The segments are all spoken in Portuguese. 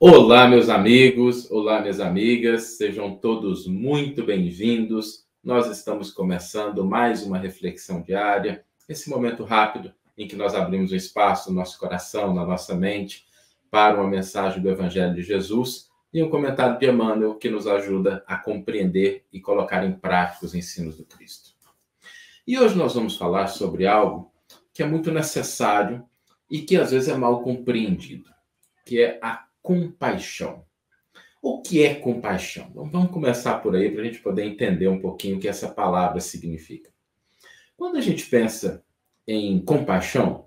Olá, meus amigos, olá, minhas amigas, sejam todos muito bem-vindos. Nós estamos começando mais uma reflexão diária, esse momento rápido em que nós abrimos um espaço no nosso coração, na nossa mente, para uma mensagem do Evangelho de Jesus e um comentário de Emmanuel que nos ajuda a compreender e colocar em prática os ensinos do Cristo. E hoje nós vamos falar sobre algo que é muito necessário e que às vezes é mal compreendido, que é a compaixão. O que é compaixão? Vamos começar por aí para a gente poder entender um pouquinho o que essa palavra significa. Quando a gente pensa em compaixão,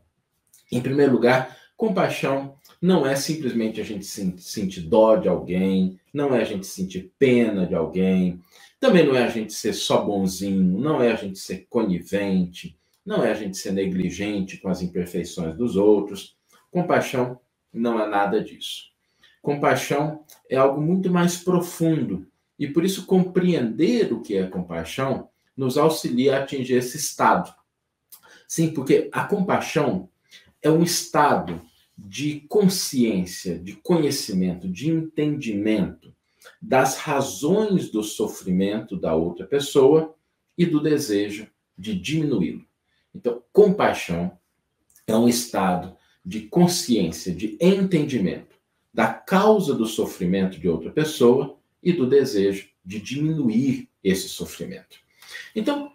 em primeiro lugar, compaixão não é simplesmente a gente sentir dó de alguém, não é a gente sentir pena de alguém, também não é a gente ser só bonzinho, não é a gente ser conivente, não é a gente ser negligente com as imperfeições dos outros. Compaixão não é nada disso. Compaixão é algo muito mais profundo e por isso compreender o que é compaixão nos auxilia a atingir esse estado. Sim, porque a compaixão é um estado de consciência, de conhecimento, de entendimento das razões do sofrimento da outra pessoa e do desejo de diminuí-lo. Então, compaixão é um estado de consciência, de entendimento da causa do sofrimento de outra pessoa e do desejo de diminuir esse sofrimento. Então,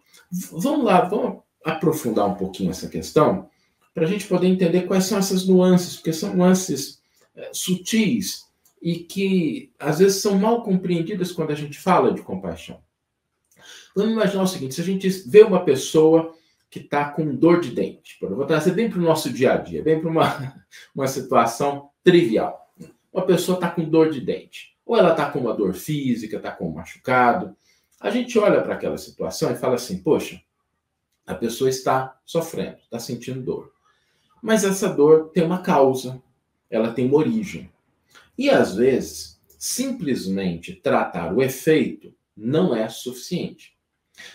vamos lá, vamos aprofundar um pouquinho essa questão para a gente poder entender quais são essas nuances, porque são nuances é, sutis e que às vezes são mal compreendidas quando a gente fala de compaixão. Vamos imaginar o seguinte: se a gente vê uma pessoa que está com dor de dente, vou trazer bem para o nosso dia a dia, bem para uma, uma situação trivial uma pessoa está com dor de dente, ou ela está com uma dor física, está com um machucado. A gente olha para aquela situação e fala assim: poxa, a pessoa está sofrendo, está sentindo dor. Mas essa dor tem uma causa, ela tem uma origem. E às vezes, simplesmente tratar o efeito não é suficiente.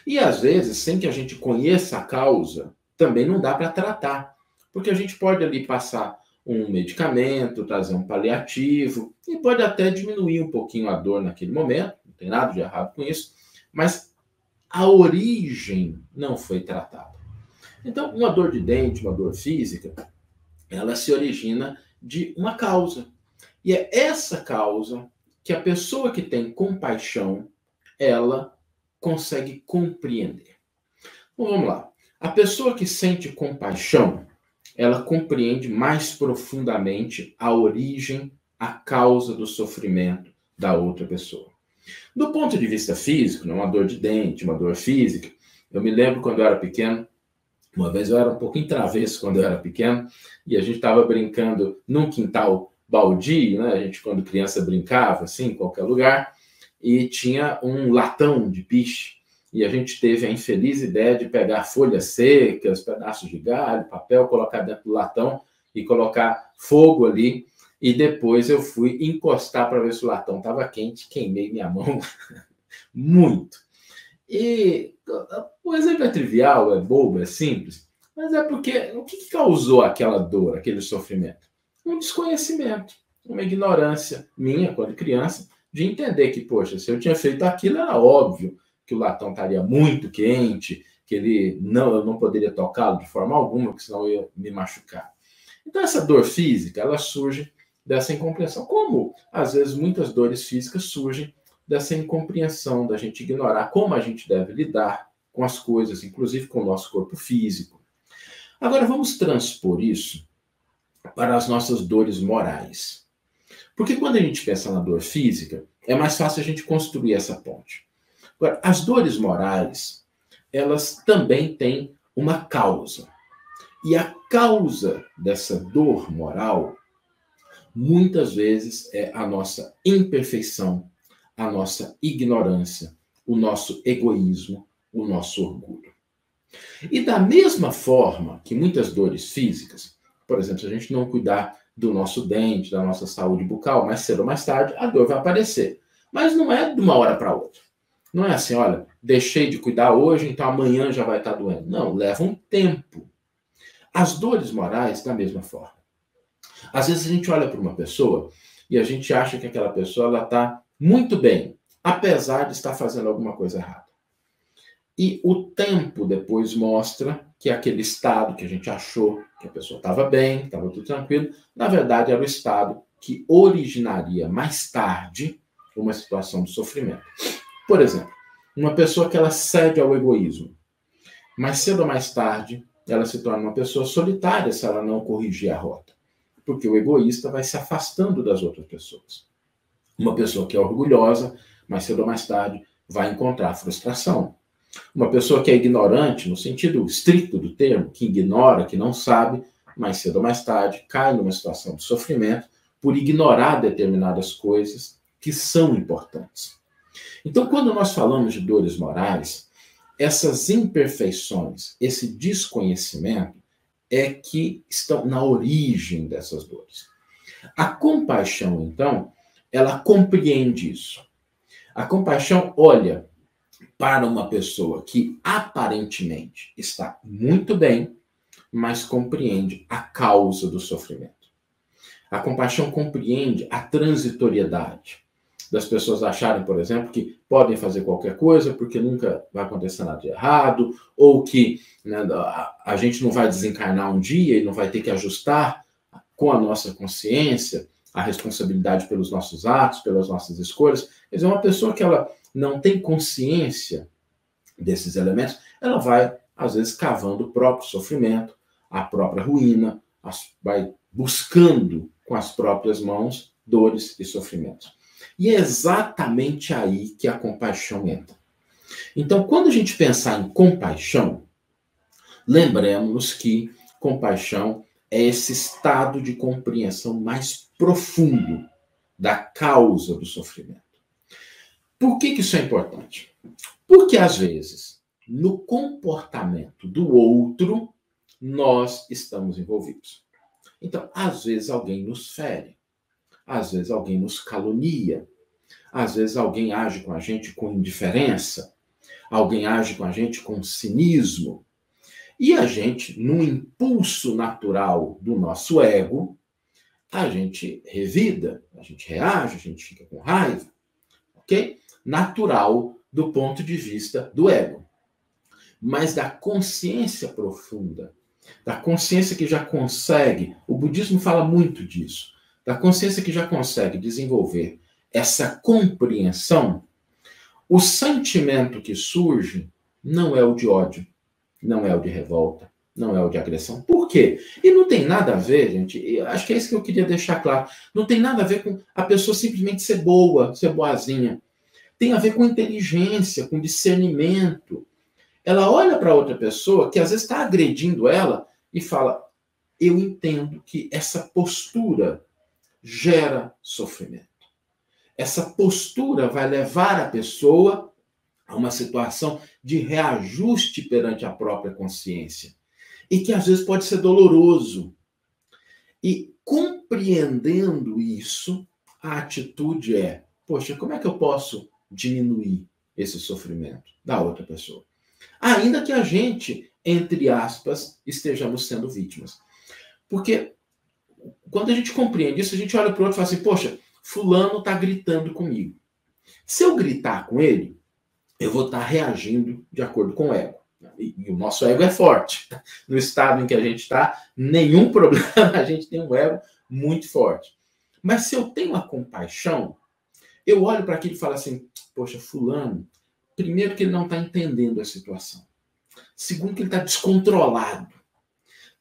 E às vezes, sem que a gente conheça a causa, também não dá para tratar. Porque a gente pode ali passar um medicamento, trazer um paliativo, e pode até diminuir um pouquinho a dor naquele momento, não tem nada de errado com isso, mas a origem não foi tratada. Então, uma dor de dente, uma dor física, ela se origina de uma causa. E é essa causa que a pessoa que tem compaixão, ela consegue compreender. Então, vamos lá. A pessoa que sente compaixão, ela compreende mais profundamente a origem, a causa do sofrimento da outra pessoa. Do ponto de vista físico, né, uma dor de dente, uma dor física, eu me lembro quando eu era pequeno, uma vez eu era um pouquinho travesso quando eu era pequeno, e a gente estava brincando num quintal baldio, né? A gente, quando criança, brincava assim, em qualquer lugar, e tinha um latão de piche e a gente teve a infeliz ideia de pegar folhas secas, pedaços de galho, papel, colocar dentro do latão e colocar fogo ali. E depois eu fui encostar para ver se o latão estava quente, queimei minha mão muito. E o exemplo é trivial, é bobo, é simples, mas é porque o que causou aquela dor, aquele sofrimento? Um desconhecimento, uma ignorância minha, quando criança, de entender que, poxa, se eu tinha feito aquilo, era óbvio que o latão estaria muito quente, que ele não, eu não poderia tocá-lo de forma alguma, porque senão eu ia me machucar. Então essa dor física, ela surge dessa incompreensão, como às vezes muitas dores físicas surgem dessa incompreensão, da gente ignorar como a gente deve lidar com as coisas, inclusive com o nosso corpo físico. Agora vamos transpor isso para as nossas dores morais. Porque quando a gente pensa na dor física, é mais fácil a gente construir essa ponte. Agora, as dores morais, elas também têm uma causa. E a causa dessa dor moral, muitas vezes, é a nossa imperfeição, a nossa ignorância, o nosso egoísmo, o nosso orgulho. E da mesma forma que muitas dores físicas, por exemplo, se a gente não cuidar do nosso dente, da nossa saúde bucal, mais cedo ou mais tarde, a dor vai aparecer. Mas não é de uma hora para outra. Não é assim, olha, deixei de cuidar hoje, então amanhã já vai estar doendo. Não, leva um tempo. As dores morais, da mesma forma. Às vezes a gente olha para uma pessoa e a gente acha que aquela pessoa está muito bem, apesar de estar fazendo alguma coisa errada. E o tempo depois mostra que aquele estado que a gente achou que a pessoa estava bem, estava tudo tranquilo, na verdade era o estado que originaria mais tarde uma situação de sofrimento. Por exemplo, uma pessoa que ela cede ao egoísmo, mais cedo ou mais tarde ela se torna uma pessoa solitária se ela não corrigir a rota, porque o egoísta vai se afastando das outras pessoas. Uma pessoa que é orgulhosa, mais cedo ou mais tarde, vai encontrar frustração. Uma pessoa que é ignorante, no sentido estrito do termo, que ignora, que não sabe, mais cedo ou mais tarde, cai numa situação de sofrimento por ignorar determinadas coisas que são importantes. Então, quando nós falamos de dores morais, essas imperfeições, esse desconhecimento, é que estão na origem dessas dores. A compaixão, então, ela compreende isso. A compaixão olha para uma pessoa que aparentemente está muito bem, mas compreende a causa do sofrimento. A compaixão compreende a transitoriedade das pessoas acharem, por exemplo, que podem fazer qualquer coisa porque nunca vai acontecer nada de errado, ou que né, a, gente não vai desencarnar um dia e não vai ter que ajustar com a nossa consciência a responsabilidade pelos nossos atos, pelas nossas escolhas. Quer dizer, uma pessoa que ela não tem consciência desses elementos, ela vai, às vezes, cavando o próprio sofrimento, a própria ruína, vai buscando com as próprias mãos dores e sofrimentos. E é exatamente aí que a compaixão entra. Então, quando a gente pensar em compaixão, lembremos que compaixão é esse estado de compreensão mais profundo da causa do sofrimento. Por que, que isso é importante? Porque, às vezes, no comportamento do outro, nós estamos envolvidos. Então, às vezes, alguém nos fere, às vezes, alguém nos calunia, às vezes, alguém age com a gente com indiferença, alguém age com a gente com cinismo. E a gente, no impulso natural do nosso ego, a gente revida, a gente reage, a gente fica com raiva, ok? natural do ponto de vista do ego, mas da consciência profunda, da consciência que já consegue, o budismo fala muito disso, da consciência que já consegue desenvolver essa compreensão, o sentimento que surge não é o de ódio, não é o de revolta, não é o de agressão. Por quê? E não tem nada a ver, gente, acho que é isso que eu queria deixar claro. Não tem nada a ver com a pessoa simplesmente ser boa, ser boazinha tem a ver com inteligência, com discernimento. Ela olha para outra pessoa que às vezes está agredindo ela e fala: Eu entendo que essa postura gera sofrimento. Essa postura vai levar a pessoa a uma situação de reajuste perante a própria consciência. E que às vezes pode ser doloroso. E compreendendo isso, a atitude é: poxa, como é que eu posso diminuir esse sofrimento da outra pessoa. Ainda que a gente, entre aspas, estejamos sendo vítimas. Porque quando a gente compreende isso, a gente olha para o outro e fala assim: poxa, Fulano está gritando comigo. Se eu gritar com ele, eu vou estar tá reagindo de acordo com o ego. E, e o nosso ego é forte. No estado em que a gente está, nenhum problema, a gente tem um ego muito forte. Mas se eu tenho a compaixão, eu olho para aquilo e falo assim: poxa, Fulano, primeiro que ele não está entendendo a situação. Segundo, que ele está descontrolado.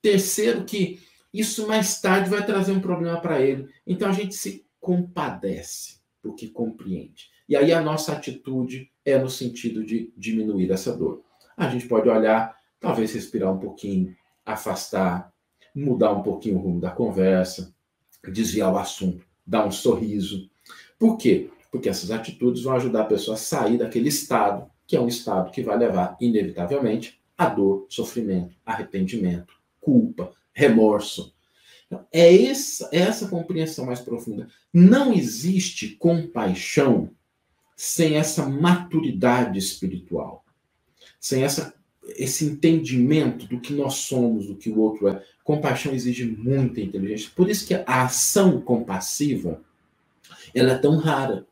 Terceiro, que isso mais tarde vai trazer um problema para ele. Então a gente se compadece, porque compreende. E aí a nossa atitude é no sentido de diminuir essa dor. A gente pode olhar, talvez respirar um pouquinho, afastar, mudar um pouquinho o rumo da conversa, desviar o assunto, dar um sorriso. Por quê? porque essas atitudes vão ajudar a pessoa a sair daquele estado, que é um estado que vai levar, inevitavelmente, a dor, sofrimento, arrependimento, culpa, remorso. Então, é essa, é essa compreensão mais profunda. Não existe compaixão sem essa maturidade espiritual, sem essa, esse entendimento do que nós somos, do que o outro é. Compaixão exige muita inteligência. Por isso que a ação compassiva ela é tão rara,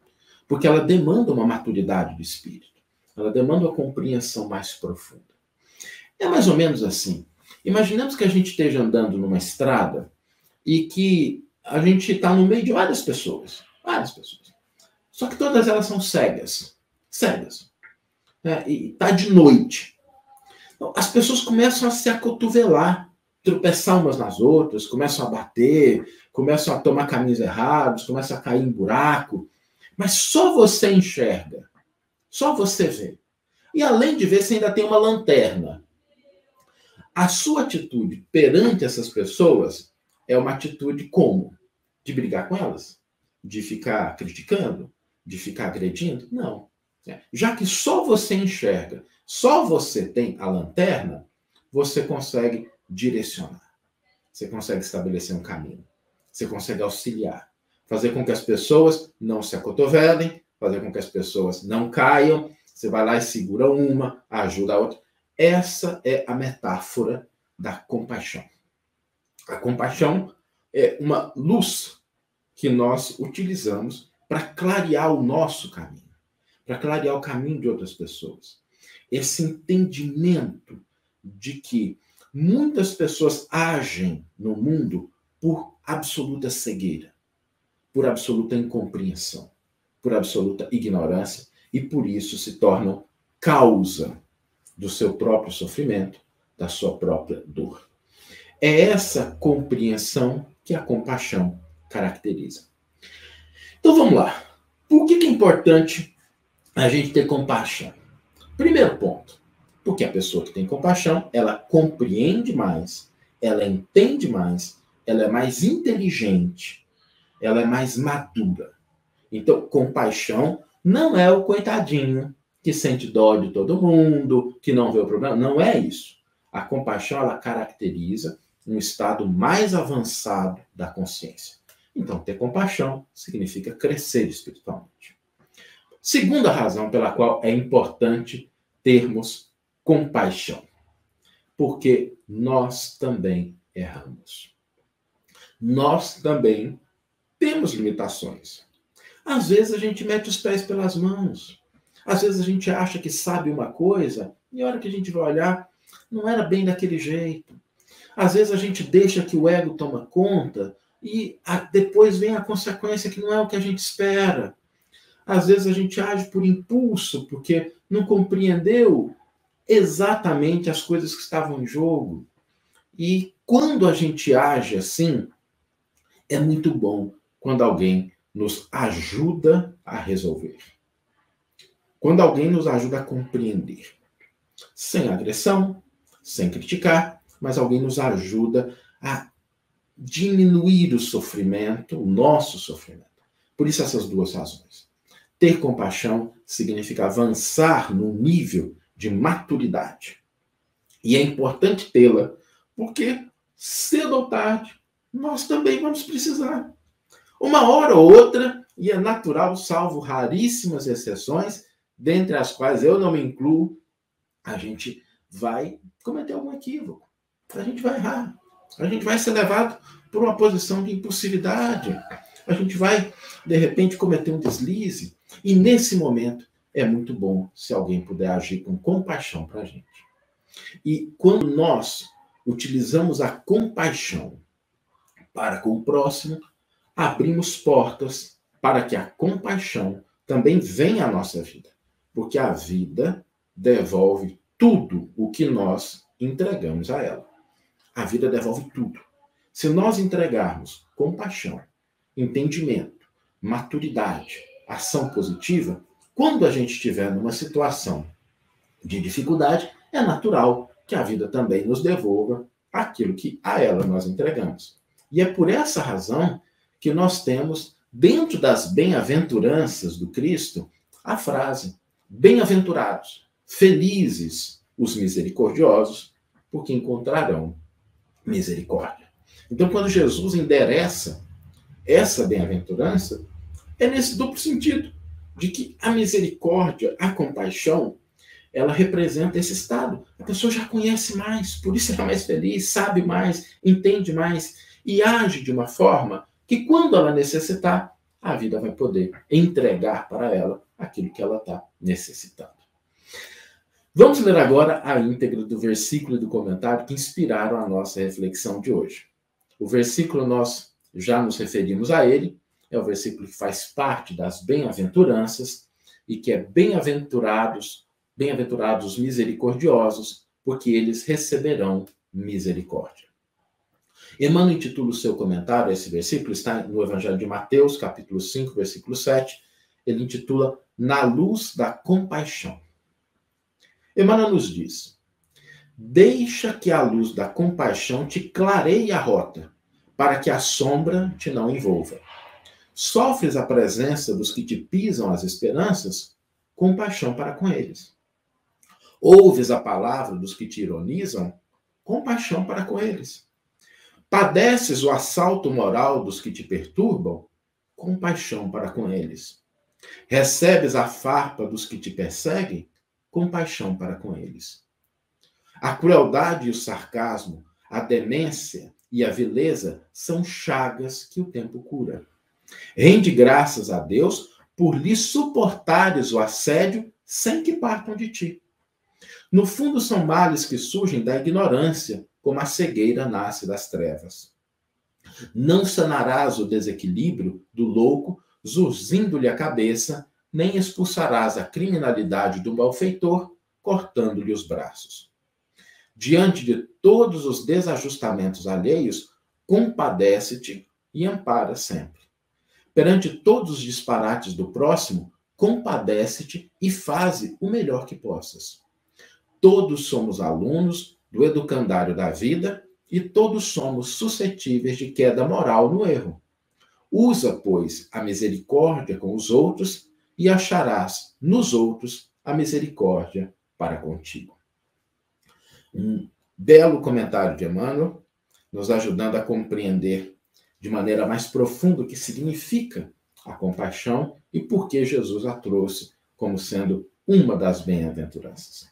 porque ela demanda uma maturidade do espírito, ela demanda uma compreensão mais profunda. É mais ou menos assim. Imaginemos que a gente esteja andando numa estrada e que a gente está no meio de várias pessoas, várias pessoas. Só que todas elas são cegas, cegas. É, e está de noite. Então, as pessoas começam a se acotovelar, tropeçar umas nas outras, começam a bater, começam a tomar caminhos errados, começam a cair em buraco. Mas só você enxerga, só você vê. E além de ver, você ainda tem uma lanterna. A sua atitude perante essas pessoas é uma atitude como? De brigar com elas? De ficar criticando? De ficar agredindo? Não. Já que só você enxerga, só você tem a lanterna, você consegue direcionar. Você consegue estabelecer um caminho. Você consegue auxiliar. Fazer com que as pessoas não se acotovelem, fazer com que as pessoas não caiam. Você vai lá e segura uma, ajuda a outra. Essa é a metáfora da compaixão. A compaixão é uma luz que nós utilizamos para clarear o nosso caminho, para clarear o caminho de outras pessoas. Esse entendimento de que muitas pessoas agem no mundo por absoluta cegueira, por absoluta incompreensão, por absoluta ignorância e por isso se tornam causa do seu próprio sofrimento, da sua própria dor. É essa compreensão que a compaixão caracteriza. Então vamos lá. Por que é importante a gente ter compaixão? Primeiro ponto, porque a pessoa que tem compaixão, ela compreende mais, ela entende mais, ela é mais inteligente, ela é mais madura. Então, compaixão não é o coitadinho que sente dó de todo mundo, que não vê o problema. Não é isso. A compaixão ela caracteriza um estado mais avançado da consciência. Então, ter compaixão significa crescer espiritualmente. Segunda razão pela qual é importante termos compaixão. Porque nós também erramos. Nós também temos limitações. Às vezes a gente mete os pés pelas mãos. Às vezes a gente acha que sabe uma coisa e a hora que a gente vai olhar, não era bem daquele jeito. Às vezes a gente deixa que o ego toma conta e a, depois vem a consequência que não é o que a gente espera. Às vezes a gente age por impulso, porque não compreendeu exatamente as coisas que estavam em jogo. E quando a gente age assim, é muito bom quando alguém nos ajuda a resolver. Quando alguém nos ajuda a compreender. Sem agressão, sem criticar, mas alguém nos ajuda a diminuir o sofrimento, o nosso sofrimento. Por isso, essas duas razões. Ter compaixão significa avançar no nível de maturidade. E é importante tê-la, porque cedo ou tarde nós também vamos precisar. Uma hora ou outra, e é natural, salvo raríssimas exceções, dentre as quais eu não me incluo, a gente vai cometer algum equívoco. A gente vai errar. A gente vai ser levado por uma posição de impulsividade. A gente vai, de repente, cometer um deslize. E nesse momento é muito bom se alguém puder agir com compaixão para a gente. E quando nós utilizamos a compaixão para com o próximo, abrimos portas para que a compaixão também venha à nossa vida. Porque a vida devolve tudo o que nós entregamos a ela. A vida devolve tudo. Se nós entregarmos compaixão, entendimento, maturidade, ação positiva, quando a gente estiver numa situação de dificuldade, é natural que a vida também nos devolva aquilo que a ela nós entregamos. E é por essa razão que nós temos, dentro das bem-aventuranças do Cristo, a frase: Bem-aventurados, felizes os misericordiosos, porque encontrarão misericórdia. Então, quando Jesus endereça essa bem-aventurança, é nesse duplo sentido, de que a misericórdia, a compaixão, ela representa esse estado. A pessoa já conhece mais, por isso ela é mais feliz, sabe mais, entende mais e age de uma forma que, quando ela necessitar, a vida vai poder entregar para ela aquilo que ela está necessitando. Vamos ler agora a íntegra do versículo e do comentário que inspiraram a nossa reflexão de hoje. O versículo nós já nos referimos a ele, é o versículo que faz parte das bem-aventuranças e que é bem-aventurados, bem-aventurados misericordiosos, porque eles receberão misericórdia. Emmanuel intitula o seu comentário, esse versículo está no Evangelho de Mateus, capítulo 5, versículo 7. Ele intitula Na luz da compaixão. Emmanuel nos diz: Deixa que a luz da compaixão te clareie a rota, para que a sombra te não envolva. Sofres a presença dos que te pisam as esperanças, compaixão para com eles. Ouves a palavra dos que te ironizam, compaixão para com eles. Padeces o assalto moral dos que te perturbam, compaixão para com eles. Recebes a farpa dos que te perseguem, compaixão para com eles. A crueldade e o sarcasmo, a demência e a vileza são chagas que o tempo cura. Rende graças a Deus por lhe suportares o assédio sem que partam de ti. No fundo, são males que surgem da ignorância, como a cegueira nasce das trevas. Não sanarás o desequilíbrio do louco, zurzindo-lhe a cabeça, nem expulsarás a criminalidade do malfeitor, cortando-lhe os braços. Diante de todos os desajustamentos alheios, compadece-te e ampara sempre. Perante todos os disparates do próximo, compadece-te e faze o melhor que possas. Todos somos alunos do educandário da vida e todos somos suscetíveis de queda moral no erro. Usa, pois, a misericórdia com os outros e acharás nos outros a misericórdia para contigo. Um belo comentário de Emmanuel, nos ajudando a compreender de maneira mais profunda o que significa a compaixão e por que Jesus a trouxe como sendo uma das bem-aventuranças.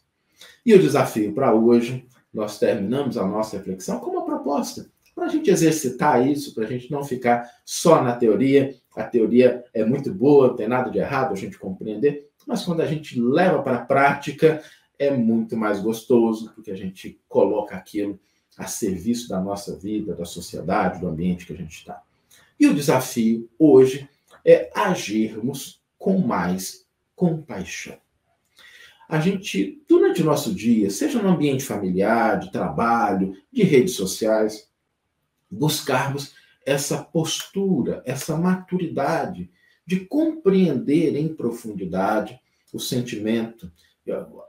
E o desafio para hoje, nós terminamos a nossa reflexão com uma proposta para a gente exercitar isso, para a gente não ficar só na teoria. A teoria é muito boa, não tem nada de errado a gente compreender, mas quando a gente leva para a prática, é muito mais gostoso, porque a gente coloca aquilo a serviço da nossa vida, da sociedade, do ambiente que a gente está. E o desafio hoje é agirmos com mais compaixão a gente, durante o nosso dia, seja no ambiente familiar, de trabalho, de redes sociais, buscarmos essa postura, essa maturidade de compreender em profundidade o sentimento,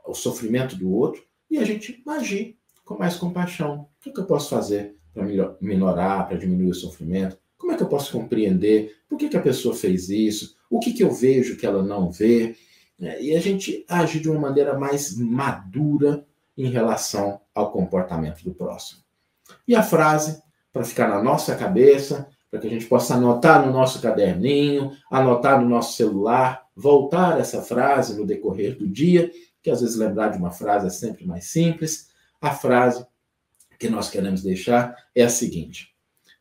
o sofrimento do outro e a gente agir com mais compaixão. O que, eu posso fazer para minorar, para diminuir o sofrimento? Como é que eu posso compreender por que, que a pessoa fez isso? O que, que eu vejo que ela não vê? É, e a gente age de uma maneira mais madura em relação ao comportamento do próximo. E a frase, para ficar na nossa cabeça, para que a gente possa anotar no nosso caderninho, anotar no nosso celular, voltar essa frase no decorrer do dia, que às vezes lembrar de uma frase é sempre mais simples. A frase que nós queremos deixar é a seguinte: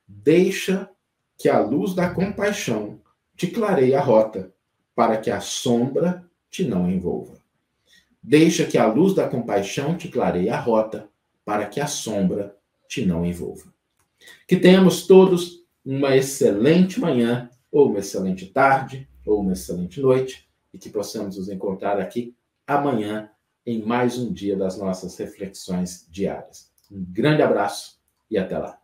Deixa que a luz da compaixão te clareie a rota, para que a sombra te não envolva. Deixa que a luz da compaixão te clareie a rota, para que a sombra te não envolva. Que tenhamos todos uma excelente manhã, ou uma excelente tarde, ou uma excelente noite, e que possamos nos encontrar aqui amanhã em mais um dia das nossas reflexões diárias. Um grande abraço e até lá.